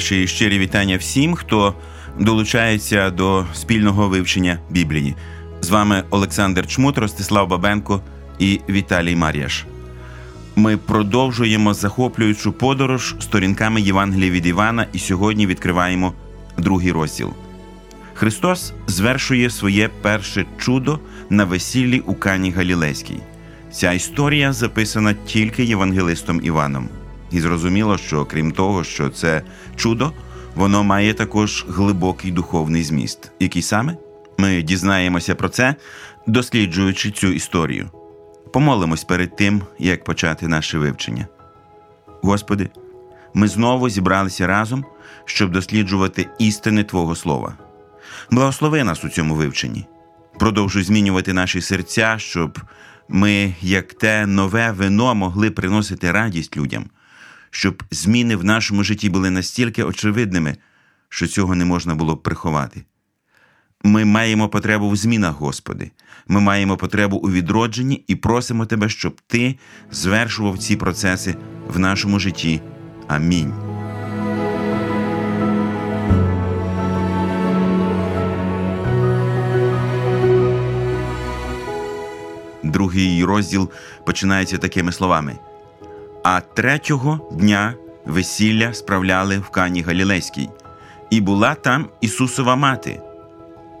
Наші щирі вітання всім, хто долучається до спільного вивчення Біблії. З вами Олександр Чмут, Ростислав Бабенко і Віталій Мар'яш. Ми продовжуємо захоплюючу подорож сторінками Євангелія від Івана, і сьогодні відкриваємо другий розділ. Христос звершує своє перше чудо на весіллі у Кані Галілейській. Ця історія записана тільки євангелистом Іваном. І зрозуміло, що крім того, що це чудо, воно має також глибокий духовний зміст. Який саме ми дізнаємося про це, досліджуючи цю історію. Помолимось перед тим, як почати наше вивчення. Господи, ми знову зібралися разом, щоб досліджувати істини Твого Слова. Благослови нас у цьому вивченні, продовжуй змінювати наші серця, щоб ми, як те нове вино, могли приносити радість людям щоб зміни в нашому житті були настільки очевидними, що цього не можна було б приховати. Ми маємо потребу в змінах, Господи, ми маємо потребу у відродженні і просимо Тебе, щоб Ти звершував ці процеси в нашому житті. Амінь. Другий розділ починається такими словами. А третього дня весілля справляли в Кані Галілейській, і була там Ісусова мати.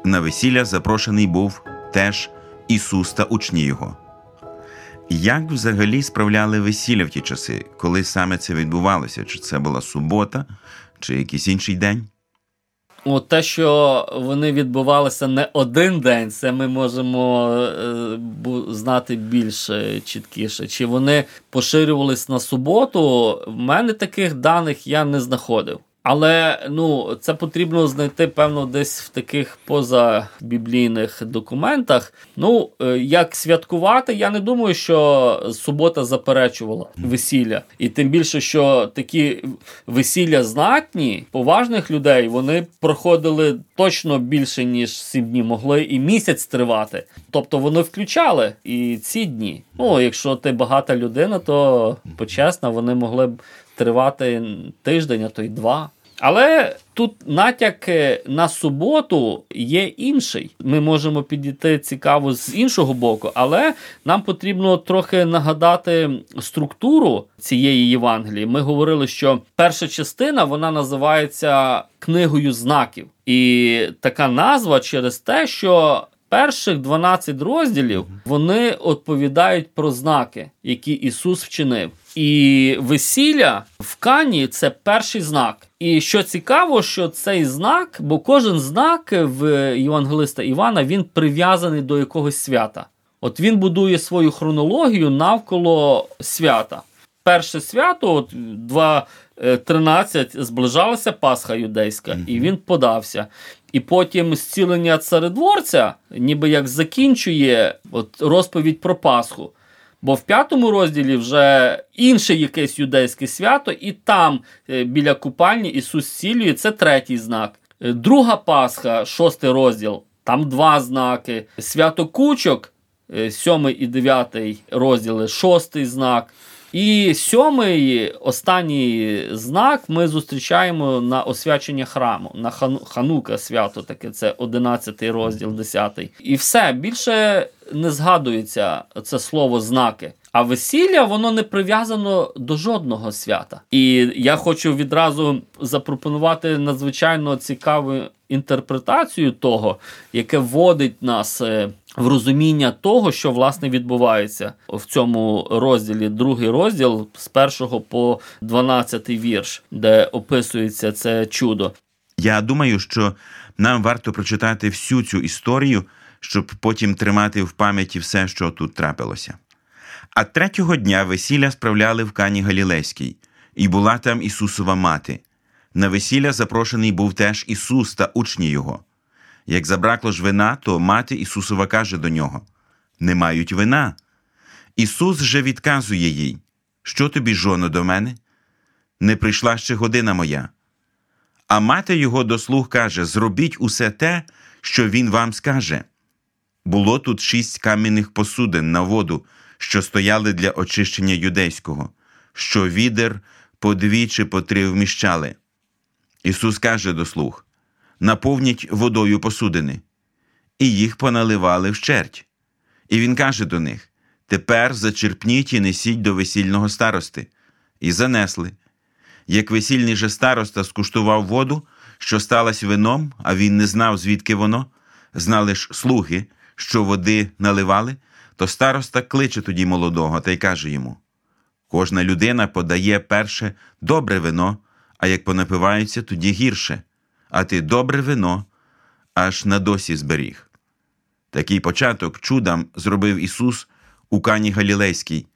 На весілля запрошений був теж Ісус та учні Його. Як взагалі справляли весілля в ті часи, коли саме це відбувалося? Чи це була субота, чи якийсь інший день? От те, що вони відбувалися не один день, це ми можемо е, знати більш чіткіше. Чи вони поширювались на суботу? В мене таких даних я не знаходив. Але ну, це потрібно знайти, певно, десь в таких позабіблійних документах. Ну, е, як святкувати, я не думаю, що субота заперечувала весілля. І тим більше, що такі весілля знатні, поважних людей, вони проходили точно більше, ніж сім днів, могли і місяць тривати. Тобто вони включали і ці дні. Ну, якщо ти багата людина, то почесно, вони могли б тривати тиждень, а то й два. Але тут натяк е, на суботу є інший. Ми можемо підійти цікаво з іншого боку, але нам потрібно трохи нагадати структуру цієї Євангелії. Ми говорили, що перша частина вона називається книгою знаків, і така назва через те, що Перших 12 розділів вони відповідають про знаки, які Ісус вчинив. І весілля в Кані це перший знак. І що цікаво, що цей знак, бо кожен знак в Євангелиста Івана він прив'язаний до якогось свята. От він будує свою хронологію навколо свята. Перше свято, от 2.13, зближалася Пасха юдейська, і він подався. І потім зцілення царедворця, ніби як закінчує от розповідь про Пасху. Бо в п'ятому розділі вже інше якесь юдейське свято, і там е, біля купальні Ісус зцілює, це третій знак. Е, друга Пасха, шостий розділ, там два знаки. Свято Кучок, е, сьомий і дев'ятий розділи, шостий знак. І сьомий останній знак ми зустрічаємо на освячення храму, на Ханука свято таке, це 11 розділ, 10. І все більше не згадується це слово знаки. А весілля воно не прив'язано до жодного свята. І я хочу відразу запропонувати надзвичайно цікаву інтерпретацію того, яке вводить нас е, в розуміння того, що власне відбувається в цьому розділі, другий розділ з першого по 12 вірш, де описується це чудо. Я думаю, що нам варто прочитати всю цю історію, щоб потім тримати в пам'яті все, що тут трапилося. А третього дня весілля справляли в Кані Галілейській, і була там Ісусова мати. На весілля запрошений був теж Ісус та учні Його. Як забракло ж вина, то мати Ісусова каже до нього: Не мають вина. Ісус же відказує їй, що тобі, жоно, до мене? Не прийшла ще година моя. А мати його до слуг каже: Зробіть усе те, що він вам скаже. Було тут шість кам'яних посудин на воду, що стояли для очищення юдейського, що відер по дві чи по три вміщали. Ісус каже до слуг: наповніть водою посудини, і їх поналивали вщерть. І Він каже до них: Тепер зачерпніть і несіть до весільного старости, і занесли. Як весільний же староста скуштував воду, що сталася вином, а він не знав, звідки воно, знали ж слуги, що води наливали, то староста кличе тоді молодого та й каже йому: Кожна людина подає перше добре вино, а як понапиваються, тоді гірше, а ти добре вино аж на досі зберіг. Такий початок чудам зробив Ісус у Кані Галілейській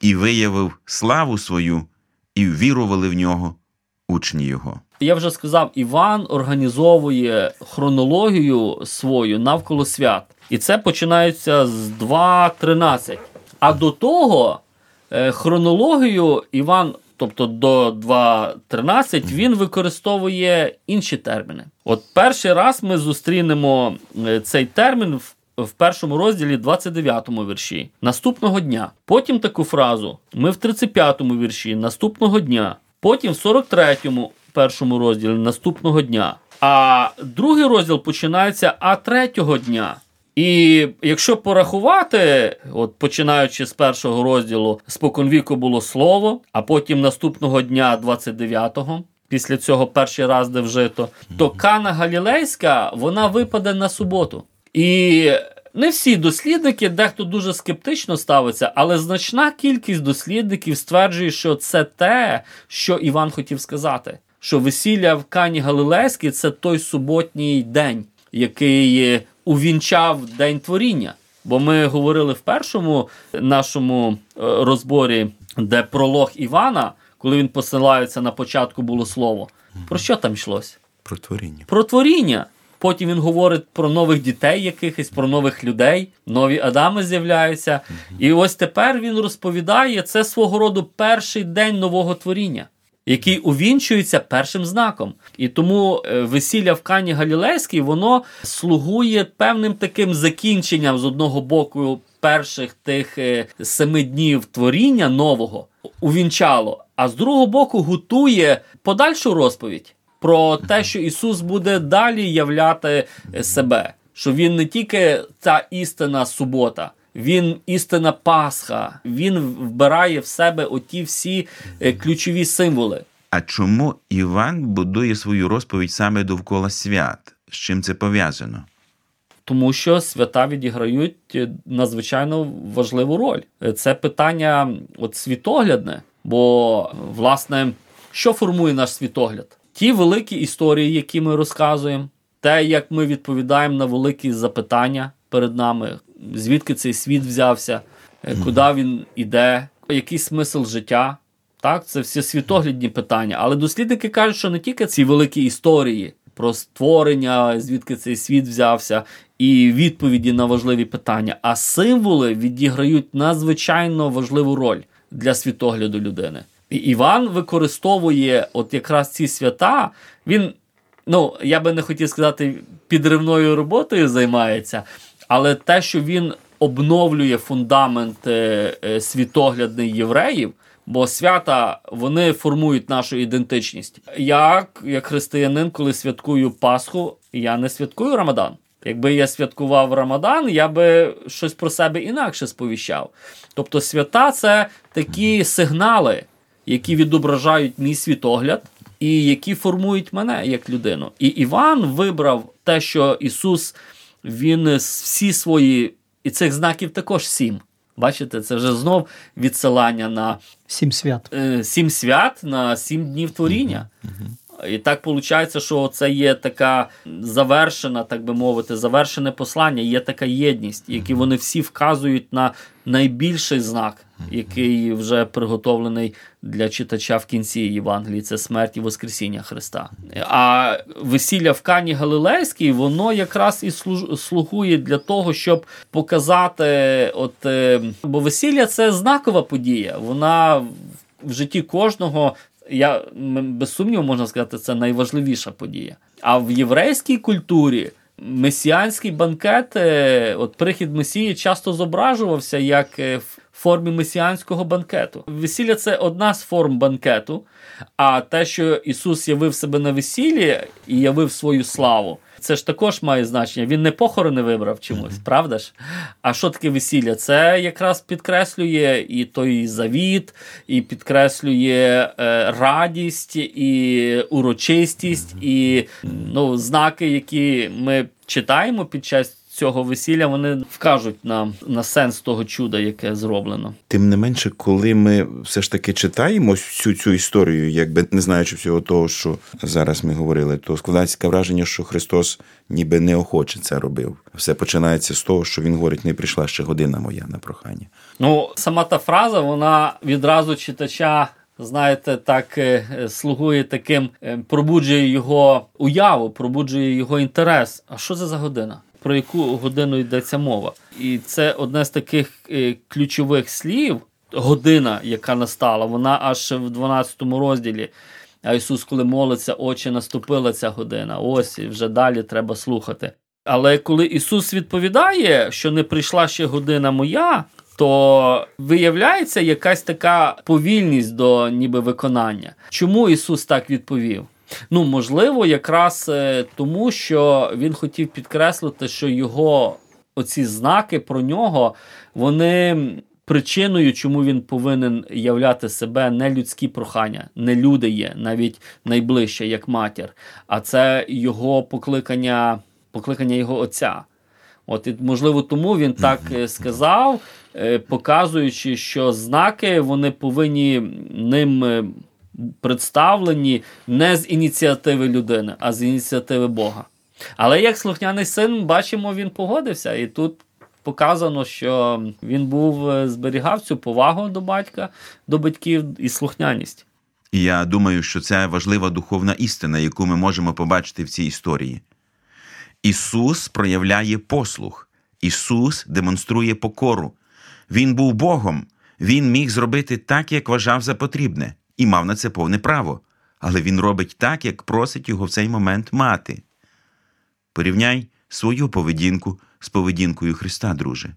і виявив славу свою, і ввірували в нього учні Його. Я вже сказав, Іван організовує хронологію свою навколо свят. І це починається з 2.13. А до того е, хронологію Іван, тобто до 2.13, він використовує інші терміни. От перший раз ми зустрінемо е, цей термін в. В першому розділі 29-му вірші наступного дня. Потім таку фразу ми в 35-му вірші наступного дня. Потім в 43-му першому розділі наступного дня. А другий розділ починається а третього дня. І якщо порахувати, от починаючи з першого розділу, споконвіку було слово, а потім наступного дня, 29-го, після цього перший раз де вжито, то Кана Галілейська вона випаде на суботу. І не всі дослідники, дехто дуже скептично ставиться, але значна кількість дослідників стверджує, що це те, що Іван хотів сказати. Що весілля в Кані Галилейській це той суботній день, який увінчав день творіння. Бо ми говорили в першому нашому е, розборі, де пролог Івана, коли він посилається на початку було слово. Про що там йшлося? Про творіння. Про творіння. Потім він говорить про нових дітей, якихось, про нових людей, нові Адами з'являються. І ось тепер він розповідає це свого роду перший день нового творіння, який увінчується першим знаком. І тому е, весілля в Кані Галілейській воно слугує певним таким закінченням з одного боку перших тих е, семи днів творіння нового увінчало, а з другого боку готує подальшу розповідь про те, що Ісус буде далі являти е, себе, що Він не тільки ця істина субота. Він істина Пасха, він вбирає в себе оті всі е, ключові символи. А чому Іван будує свою розповідь саме довкола свят? З чим це пов'язано? Тому що свята відіграють е, надзвичайно важливу роль. Це питання от світоглядне, бо, власне, що формує наш світогляд? ті великі історії, які ми розказуємо, те, як ми відповідаємо на великі запитання перед нами, звідки цей світ взявся, е, куди він іде, який смисл життя. Так, це всі світоглядні питання. Але дослідники кажуть, що не тільки ці великі історії про створення, звідки цей світ взявся, і відповіді на важливі питання, а символи відіграють надзвичайно важливу роль для світогляду людини. І Іван використовує от якраз ці свята. Він, ну, я би не хотів сказати, підривною роботою займається, але те, що він обновлює фундамент е, е, світоглядний євреїв. Бо свята вони формують нашу ідентичність. Я, як християнин, коли святкую Пасху, я не святкую Рамадан. Якби я святкував Рамадан, я би щось про себе інакше сповіщав. Тобто, свята це такі сигнали, які відображають мій світогляд і які формують мене як людину. І Іван вибрав те, що Ісус, Він всі свої, і цих знаків також сім. Бачите, це вже знов відсилання на сім свят. Е, сім свят на сім днів творіння. І так виходить, що це є така завершена, так би мовити, завершене послання, є така єдність, які вони всі вказують на найбільший знак, який вже приготовлений для читача в кінці Євангелії, це смерть і Воскресіння Христа. А весілля в Кані Галилейській, воно якраз і слугує для того, щоб показати, от е, бо весілля це знакова подія. Вона в житті кожного я без сумніву можна сказати, це найважливіша подія. А в єврейській культурі месіанський банкет, е, от прихід Месії часто зображувався як е, в формі месіанського банкету. Весілля це одна з форм банкету. А те, що Ісус явив себе на весіллі і явив свою славу це ж також має значення. Він не похорони вибрав чомусь, mm-hmm. правда ж? А що таке весілля? Це якраз підкреслює і той завіт, і підкреслює е, радість, і урочистість, mm-hmm. і ну, знаки, які ми читаємо під час цього весілля вони вкажуть нам на сенс того чуда, яке зроблено. Тим не менше, коли ми все ж таки читаємо всю цю історію, якби не знаючи всього того, що зараз ми говорили, то складається таке враження, що Христос ніби неохоче це робив. Все починається з того, що він говорить: не прийшла ще година моя на прохання. Ну сама та фраза, вона відразу читача. Знаєте, так е, слугує таким, е, пробуджує його уяву, пробуджує його інтерес. А що це за година? Про яку годину йдеться мова. І це одне з таких е, ключових слів. Година, яка настала, вона аж в 12 розділі. А Ісус, коли молиться, очі наступила ця година. Ось і вже далі треба слухати. Але коли Ісус відповідає, що не прийшла ще година моя, то виявляється якась така повільність до ніби виконання. Чому Ісус так відповів? Ну, можливо, якраз е, тому, що він хотів підкреслити, що його оці знаки про нього, вони. Причиною, чому він повинен являти себе не людські прохання, не люди є, навіть найближче, як матір, а це його покликання, покликання його отця. От, і, можливо, тому він так е, сказав, е, показуючи, що знаки вони повинні ним представлені не з ініціативи людини, а з ініціативи Бога. Але як слухняний син, бачимо, він погодився. І тут показано, що він був е, зберігав цю повагу до батька, до батьків і слухняність. Я думаю, що це важлива духовна істина, яку ми можемо побачити в цій історії. Ісус проявляє послух, Ісус демонструє покору. Він був Богом, Він міг зробити так, як вважав за потрібне і мав на це повне право, але він робить так, як просить його в цей момент мати. Порівняй свою поведінку з поведінкою Христа, друже.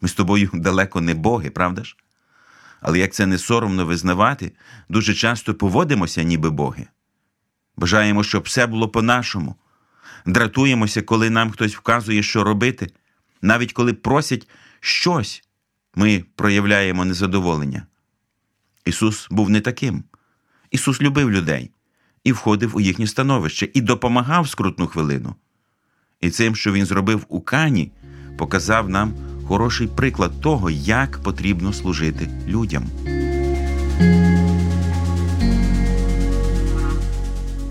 Ми з тобою далеко не боги, правда ж? Але як це не соромно визнавати, дуже часто поводимося, ніби боги. Бажаємо, щоб все було по-нашому. Дратуємося, коли нам хтось вказує, що робити. Навіть коли просять щось, ми проявляємо незадоволення. Ісус був не таким. Ісус любив людей і входив у їхнє становище і допомагав скрутну хвилину. І цим, що Він зробив у Кані, показав нам хороший приклад того, як потрібно служити людям.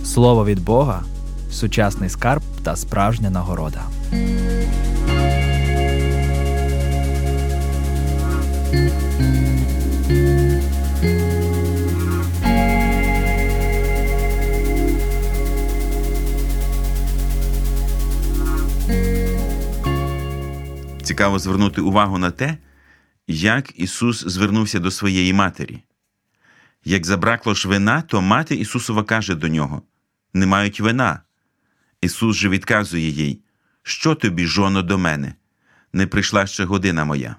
Слово від Бога сучасний скарб та справжня нагорода. Цікаво звернути увагу на те, як Ісус звернувся до своєї матері. Як забракло ж вина, то мати Ісусова каже до нього: Не мають вина. Ісус же відказує їй, Що тобі, жоно, до мене? Не прийшла ще година моя.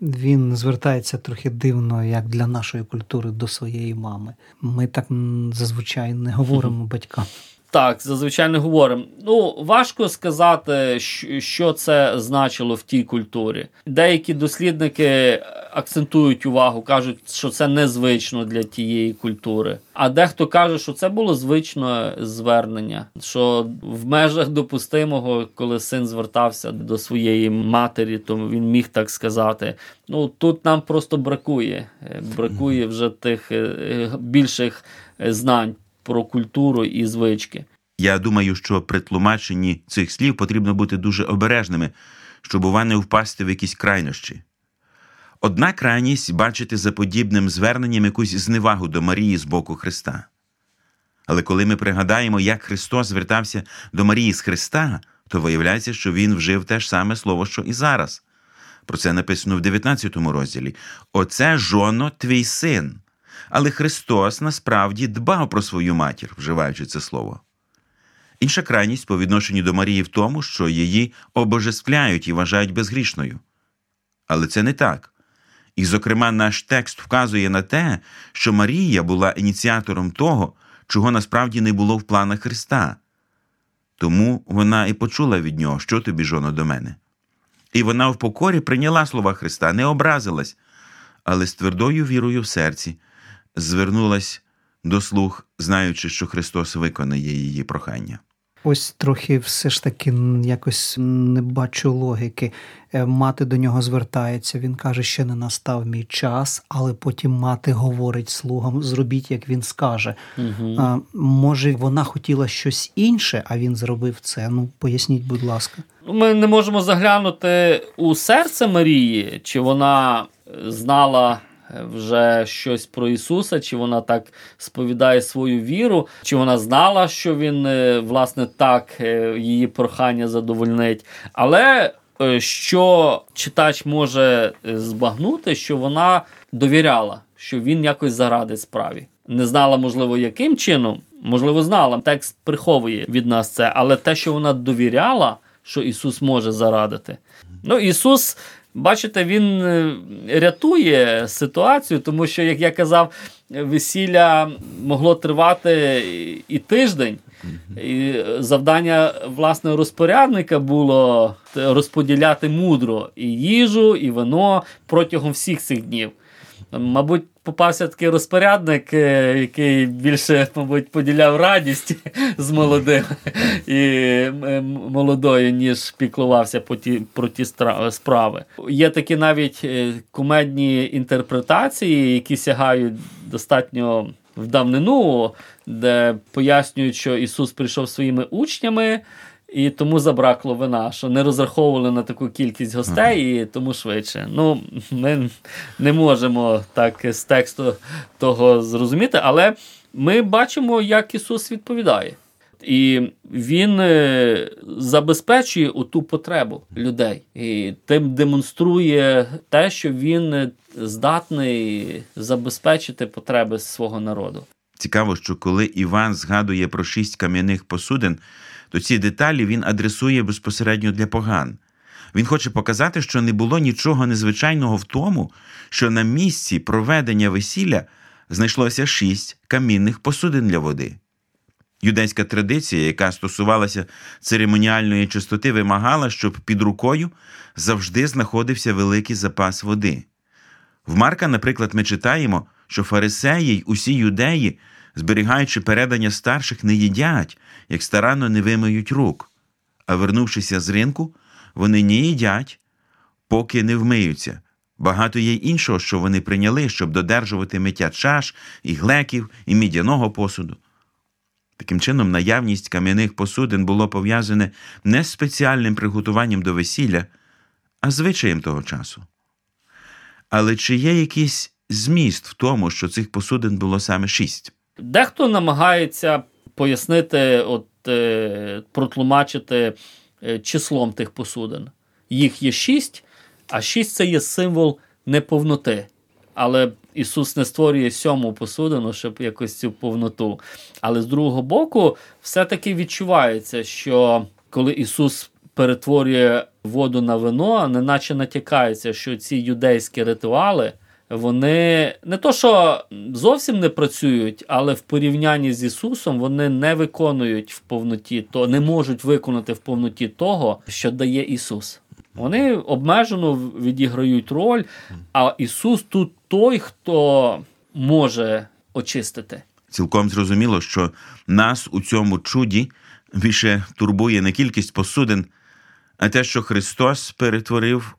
Він звертається трохи дивно, як для нашої культури, до своєї мами. Ми так зазвичай не говоримо батькам. Так, зазвичай не говоримо. Ну, важко сказати, що це значило в тій культурі. Деякі дослідники акцентують увагу, кажуть, що це незвично для тієї культури. А дехто каже, що це було звичне звернення, що в межах допустимого, коли син звертався до своєї матері, то він міг так сказати. Ну тут нам просто бракує. Бракує вже тих е, більших знань про культуру і звички. Я думаю, що при тлумаченні цих слів потрібно бути дуже обережними, щоб ува не впасти в якісь крайнощі. Одна крайність бачити за подібним зверненням якусь зневагу до Марії з боку Христа. Але коли ми пригадаємо, як Христос звертався до Марії з Христа, то виявляється, що Він вжив те ж саме слово, що і зараз. Про це написано в 19 розділі: Оце жоно твій син. Але Христос насправді дбав про свою матір, вживаючи це слово. Інша крайність по відношенню до Марії в тому, що її обожествляють і вважають безгрішною. Але це не так. І, зокрема, наш текст вказує на те, що Марія була ініціатором того, чого насправді не було в планах Христа. Тому вона і почула від нього, що тобі, жоно, до мене. І вона в покорі прийняла слова Христа, не образилась, але з твердою вірою в серці звернулась до слух, знаючи, що Христос виконає її прохання. Ось трохи все ж таки якось не бачу логіки. Е, мати до нього звертається, він каже, що не настав мій час, але потім мати говорить слугам: зробіть, як він скаже. Угу. А, Може, вона хотіла щось інше, а він зробив це. Ну, поясніть, будь ласка. Ми не можемо заглянути у серце Марії, чи вона знала вже щось про Ісуса, чи вона так сповідає свою віру, чи вона знала, що він, е, власне, так е, її прохання задовольнить. Але е, що читач може збагнути, що вона довіряла, що він якось зарадить справі. Не знала, можливо, яким чином, можливо, знала. Текст приховує від нас це, але те, що вона довіряла, що Ісус може зарадити. Ну, Ісус Бачите, він е, рятує ситуацію, тому що, як я казав, весілля могло тривати і тиждень. І Завдання власне розпорядника було розподіляти мудро і їжу, і вино протягом всіх цих днів. Мабуть, попався такий розпорядник, е, який більше, мабуть, поділяв радість з молодим і молодою, ніж піклувався по ті, про ті справи. Є такі навіть е, кумедні інтерпретації, які сягають достатньо в давнину, де пояснюють, що Ісус прийшов своїми учнями. І тому забракло вина, що не розраховували на таку кількість гостей, і тому швидше. Ну, Ми не можемо так з тексту того зрозуміти, але ми бачимо, як Ісус відповідає. І Він е, забезпечує ту потребу людей, і тим демонструє те, що він здатний забезпечити потреби свого народу. Цікаво, що коли Іван згадує про шість кам'яних посудин то ці деталі він адресує безпосередньо для поган. Він хоче показати, що не було нічого незвичайного в тому, що на місці проведення весілля знайшлося шість камінних посудин для води. Юдейська традиція, яка стосувалася церемоніальної чистоти, вимагала, щоб під рукою завжди знаходився великий запас води. В Марка, наприклад, ми читаємо, що фарисеї й усі юдеї зберігаючи передання старших, не їдять, як старанно не вимиють рук, а вернувшися з ринку, вони не їдять, поки не вмиються. Багато є іншого, що вони прийняли, щоб додержувати миття чаш, і глеків, і мідяного посуду. Таким чином, наявність кам'яних посудин було пов'язане не з спеціальним приготуванням до весілля, а звичаєм того часу. Але чи є якийсь зміст в тому, що цих посудин було саме шість? Дехто намагається пояснити, от, е, протлумачити е, числом тих посудин. Їх є шість, а шість це є символ неповноти. Але Ісус не створює сьому посудину, щоб якось цю повноту. Але з другого боку, все-таки відчувається, що коли Ісус перетворює воду на вино, неначе натякається, що ці юдейські ритуали вони не то, що зовсім не працюють, але в порівнянні з Ісусом вони не виконують в повноті, то не можуть виконати в повноті того, що дає Ісус. Вони обмежено відіграють роль, а Ісус тут той, хто може очистити. Цілком зрозуміло, що нас у цьому чуді більше турбує не кількість посудин, а те, що Христос перетворив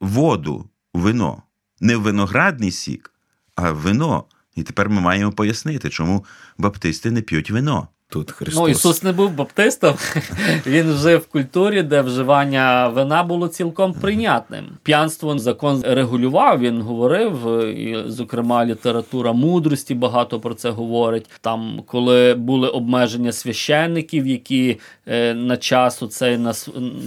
воду в вино, не виноградний сік, а вино. І тепер ми маємо пояснити, чому баптисти не п'ють вино. Тут Христос. Ну, Ісус не був баптистом, він жив в культурі, де вживання вина було цілком прийнятним. П'янство закон регулював, він говорив, і, зокрема, література мудрості багато про це говорить. Там, коли були обмеження священників, які е, на час оцей на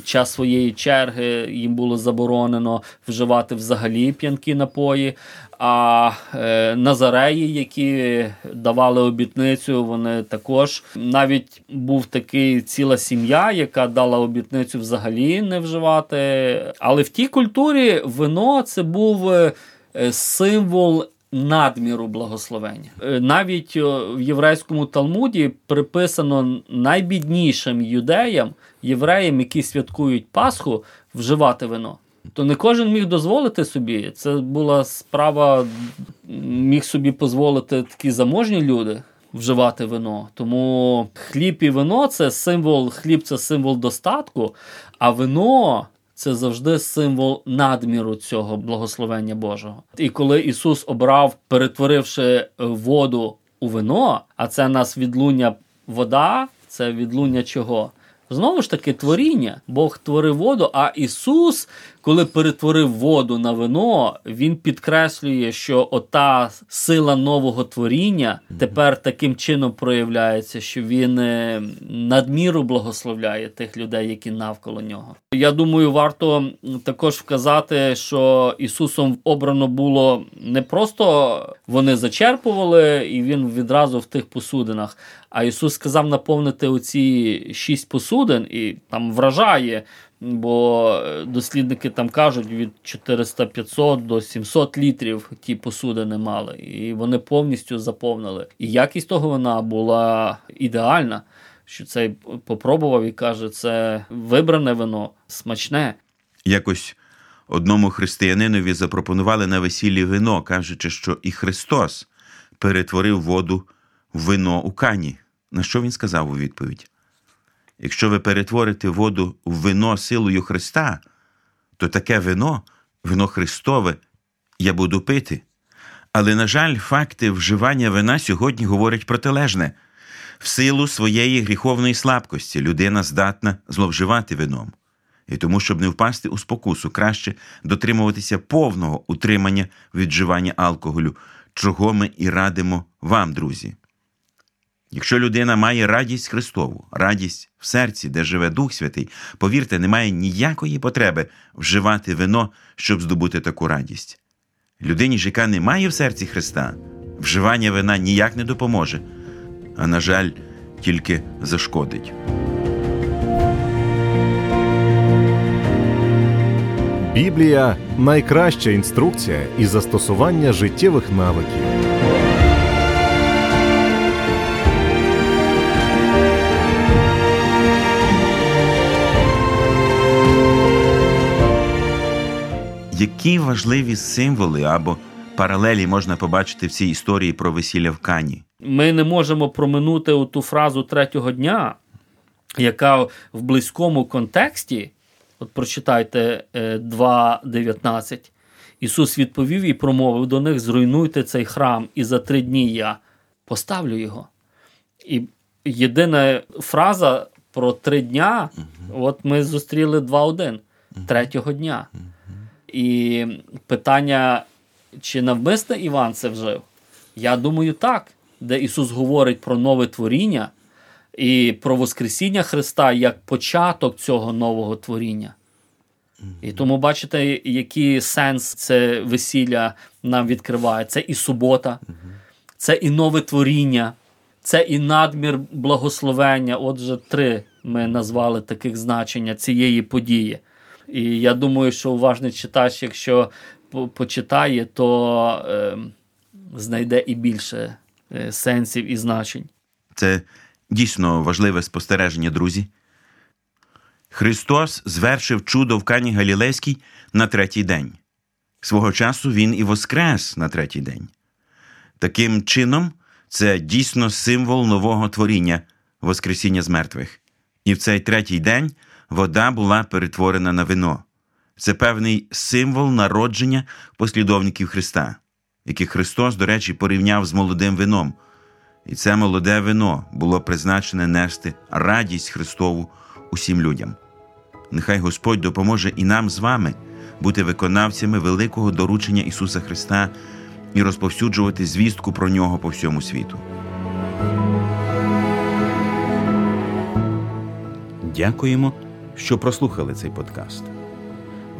час своєї черги їм було заборонено вживати взагалі п'янкі напої. А е, Назареї, які давали обітницю, вони також навіть був такий ціла сім'я, яка дала обітницю взагалі не вживати. Але в тій культурі вино це був е, символ. Надміру благословення. Е, навіть в єврейському Талмуді приписано найбіднішим юдеям, євреям, які святкують Пасху, вживати вино то не кожен міг дозволити собі. Це була справа, міг собі дозволити такі заможні люди вживати вино. Тому хліб і вино це символ, хліб це символ достатку, а вино. Це завжди символ надміру цього благословення Божого. І коли Ісус обрав, перетворивши воду у вино, а це нас відлуння вода, це відлуння чого? Знову ж таки, творіння. Бог творив воду, а Ісус коли перетворив воду на вино, він підкреслює, що ота сила нового творіння тепер таким чином проявляється, що він е, надміру благословляє тих людей, які навколо нього. Я думаю, варто також вказати, що Ісусом обрано було не просто вони зачерпували, і він відразу в тих посудинах. А Ісус сказав наповнити оці шість посудин, і там вражає бо е, дослідники там кажуть від 400-500 до 700 літрів ті посудини мали, і вони повністю заповнили. І якість того вина була ідеальна. Що цей попробував і каже, це вибране вино смачне. Якось одному християнинові запропонували на весіллі вино, кажучи, що і Христос перетворив воду вино у кані. На що він сказав у відповідь? Якщо ви перетворите воду в вино силою Христа, то таке вино, вино Христове, я буду пити. Але, на жаль, факти вживання вина сьогодні говорять протилежне. В силу своєї гріховної слабкості людина здатна зловживати вином. І тому, щоб не впасти у спокусу, краще дотримуватися повного утримання від вживання алкоголю, чого ми і радимо вам, друзі. Якщо людина має радість Христову, радість в серці, де живе Дух Святий, повірте, немає ніякої потреби вживати вино, щоб здобути таку радість. Людині ж, яка не має в серці Христа, вживання вина ніяк не допоможе, а на жаль, тільки зашкодить. Біблія найкраща інструкція і застосування життєвих навиків. Які важливі символи або паралелі можна побачити в цій історії про весілля в Кані? Ми не можемо проминути ту фразу третього дня, яка в близькому контексті, от прочитайте 2.19, е, Ісус відповів і промовив до них: зруйнуйте цей храм, і за три дні я поставлю його. І єдина фраза про три дня, от ми зустріли 2.1, угу. третього дня. І питання, чи навмисне Іван це вжив? Я думаю, так, де Ісус говорить про нове творіння і про Воскресіння Христа як початок цього нового творіння. І тому бачите, який сенс це весілля нам відкриває. Це і субота, це і нове творіння, це і надмір благословення. Отже, три ми назвали таких значення цієї події. І я думаю, що уважний читач, якщо почитає, то е, знайде і більше е, сенсів і значень. Це дійсно важливе спостереження, друзі. Христос звершив чудо в Кані Галілейській на третій день. Свого часу Він і воскрес на третій день. Таким чином, це дійсно символ нового творіння, Воскресіння з мертвих. І в цей третій день вода була перетворена на вино. Це певний символ народження послідовників Христа, яких Христос, до речі, порівняв з молодим вином. І це молоде вино було призначене нести радість Христову усім людям. Нехай Господь допоможе і нам з вами бути виконавцями великого доручення Ісуса Христа і розповсюджувати звістку про нього по всьому світу. Дякуємо, що прослухали цей подкаст.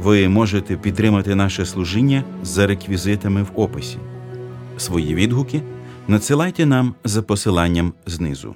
Ви можете підтримати наше служіння за реквізитами в описі. Свої відгуки надсилайте нам за посиланням знизу.